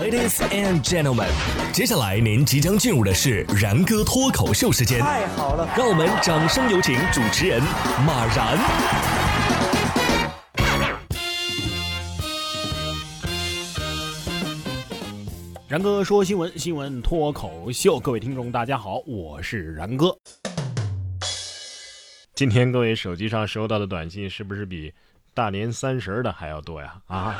Ladies and gentlemen，接下来您即将进入的是然哥脱口秀时间。太好了，让我们掌声有请主持人马然。然哥说新闻，新闻脱口秀，各位听众大家好，我是然哥。今天各位手机上收到的短信是不是比大年三十的还要多呀？啊！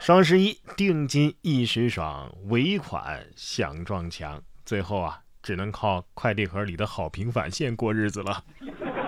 双十一定金一时爽，尾款想撞墙，最后啊，只能靠快递盒里的好评返现过日子了。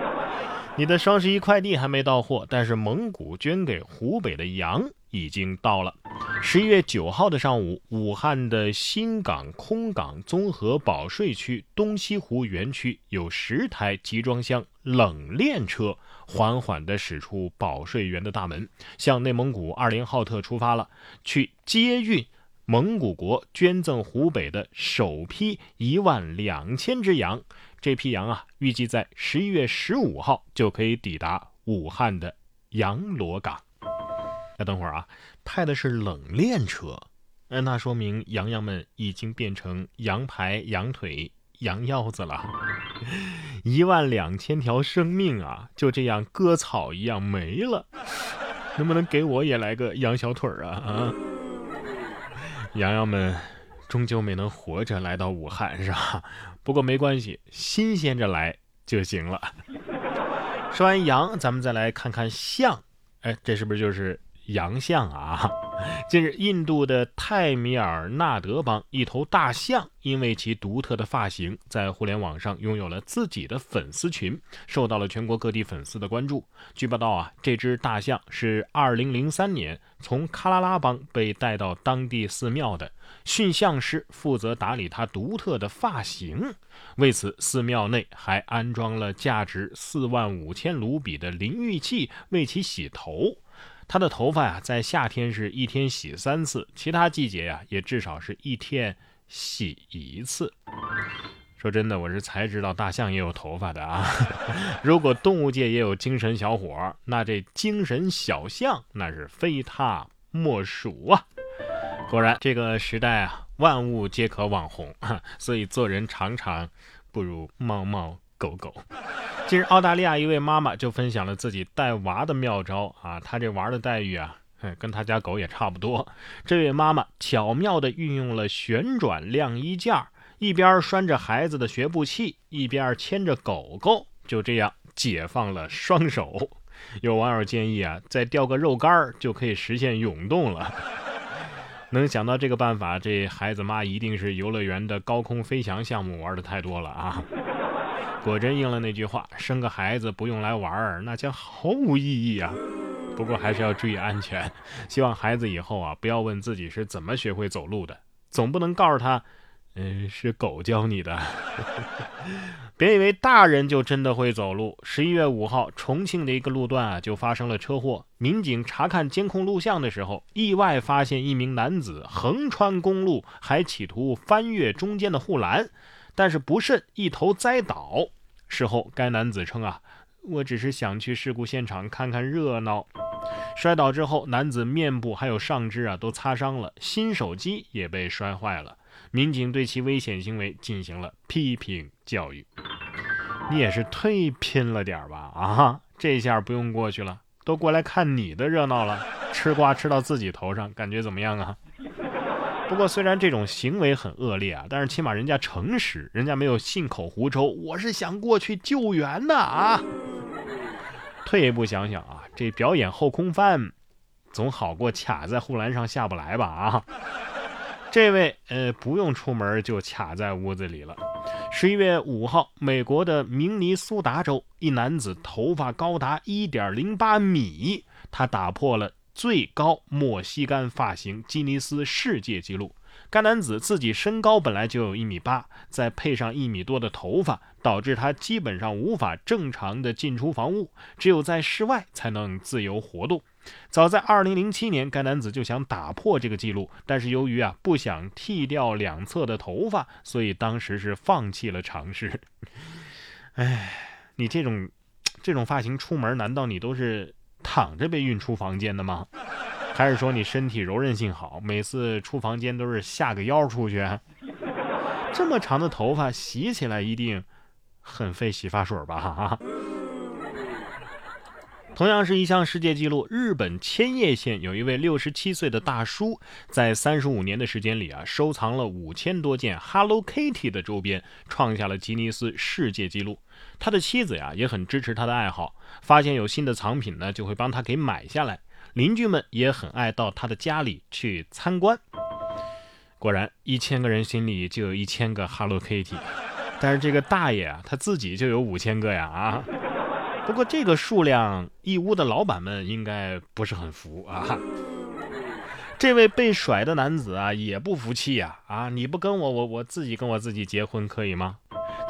你的双十一快递还没到货，但是蒙古捐给湖北的羊已经到了。十一月九号的上午，武汉的新港空港综合保税区东西湖园区有十台集装箱冷链车。缓缓地驶出保税园的大门，向内蒙古二连浩特出发了，去接运蒙古国捐赠湖北的首批一万两千只羊。这批羊啊，预计在十一月十五号就可以抵达武汉的羊罗港。那等会儿啊，派的是冷链车，那说明羊羊们已经变成羊排、羊腿。羊腰子了，一万两千条生命啊，就这样割草一样没了。能不能给我也来个羊小腿儿啊？啊！羊羊们终究没能活着来到武汉，是吧？不过没关系，新鲜着来就行了。说完羊，咱们再来看看象。哎，这是不是就是洋象啊？近日，印度的泰米尔纳德邦一头大象因为其独特的发型，在互联网上拥有了自己的粉丝群，受到了全国各地粉丝的关注。据报道啊，这只大象是2003年从喀拉拉邦被带到当地寺庙的，驯象师负责打理它独特的发型。为此，寺庙内还安装了价值4万五千卢比的淋浴器，为其洗头。他的头发呀，在夏天是一天洗三次，其他季节呀，也至少是一天洗一次。说真的，我是才知道大象也有头发的啊！如果动物界也有精神小伙，那这精神小象那是非他莫属啊！果然，这个时代啊，万物皆可网红，所以做人常常不如猫猫狗狗。近日，澳大利亚一位妈妈就分享了自己带娃的妙招啊，她这娃的待遇啊，跟她家狗也差不多。这位妈妈巧妙地运用了旋转晾衣架，一边拴着孩子的学步器，一边牵着狗狗，就这样解放了双手。有网友建议啊，再吊个肉干就可以实现涌动了。能想到这个办法，这孩子妈一定是游乐园的高空飞翔项目玩的太多了啊。果真应了那句话，生个孩子不用来玩儿，那将毫无意义啊！不过还是要注意安全，希望孩子以后啊不要问自己是怎么学会走路的，总不能告诉他，嗯，是狗教你的。别以为大人就真的会走路。十一月五号，重庆的一个路段啊就发生了车祸，民警查看监控录像的时候，意外发现一名男子横穿公路，还企图翻越中间的护栏。但是不慎一头栽倒。事后，该男子称：“啊，我只是想去事故现场看看热闹。”摔倒之后，男子面部还有上肢啊都擦伤了，新手机也被摔坏了。民警对其危险行为进行了批评教育。你也是忒拼了点吧？啊，这下不用过去了，都过来看你的热闹了。吃瓜吃到自己头上，感觉怎么样啊？不过，虽然这种行为很恶劣啊，但是起码人家诚实，人家没有信口胡诌。我是想过去救援的啊。退一步想想啊，这表演后空翻，总好过卡在护栏上下不来吧？啊，这位呃，不用出门就卡在屋子里了。十一月五号，美国的明尼苏达州一男子头发高达一点零八米，他打破了。最高莫西干发型吉尼斯世界纪录。该男子自己身高本来就有一米八，再配上一米多的头发，导致他基本上无法正常的进出房屋，只有在室外才能自由活动。早在2007年，该男子就想打破这个记录，但是由于啊不想剃掉两侧的头发，所以当时是放弃了尝试。哎，你这种这种发型出门，难道你都是？躺着被运出房间的吗？还是说你身体柔韧性好，每次出房间都是下个腰出去？这么长的头发洗起来一定很费洗发水吧？哈哈同样是一项世界纪录，日本千叶县有一位六十七岁的大叔，在三十五年的时间里啊，收藏了五千多件 Hello Kitty 的周边，创下了吉尼斯世界纪录。他的妻子呀也很支持他的爱好，发现有新的藏品呢，就会帮他给买下来。邻居们也很爱到他的家里去参观。果然，一千个人心里就有一千个 Hello Kitty，但是这个大爷啊，他自己就有五千个呀啊！不过这个数量，义乌的老板们应该不是很服啊。这位被甩的男子啊，也不服气呀啊！你不跟我，我我自己跟我自己结婚可以吗？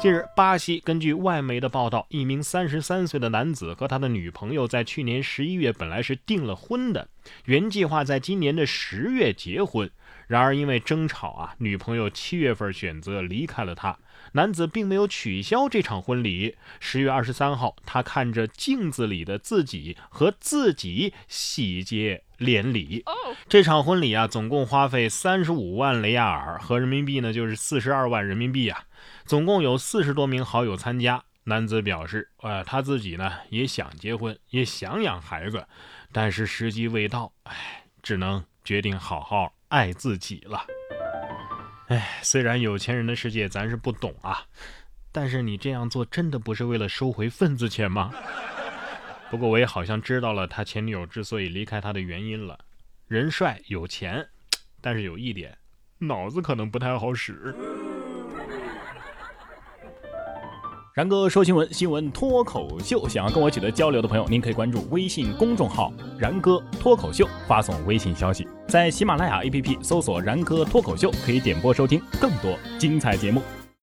近日，巴西根据外媒的报道，一名三十三岁的男子和他的女朋友在去年十一月本来是订了婚的，原计划在今年的十月结婚。然而因为争吵啊，女朋友七月份选择离开了他。男子并没有取消这场婚礼。十月二十三号，他看着镜子里的自己和自己喜结连理。这场婚礼啊，总共花费三十五万雷亚尔，合人民币呢就是四十二万人民币啊。总共有四十多名好友参加。男子表示，呃，他自己呢也想结婚，也想养孩子，但是时机未到，哎，只能决定好好爱自己了。哎，虽然有钱人的世界咱是不懂啊，但是你这样做真的不是为了收回份子钱吗？不过我也好像知道了他前女友之所以离开他的原因了。人帅有钱，但是有一点，脑子可能不太好使。然哥说新闻，新闻脱口秀。想要跟我取得交流的朋友，您可以关注微信公众号“然哥脱口秀”，发送微信消息，在喜马拉雅 APP 搜索“然哥脱口秀”，可以点播收听更多精彩节目。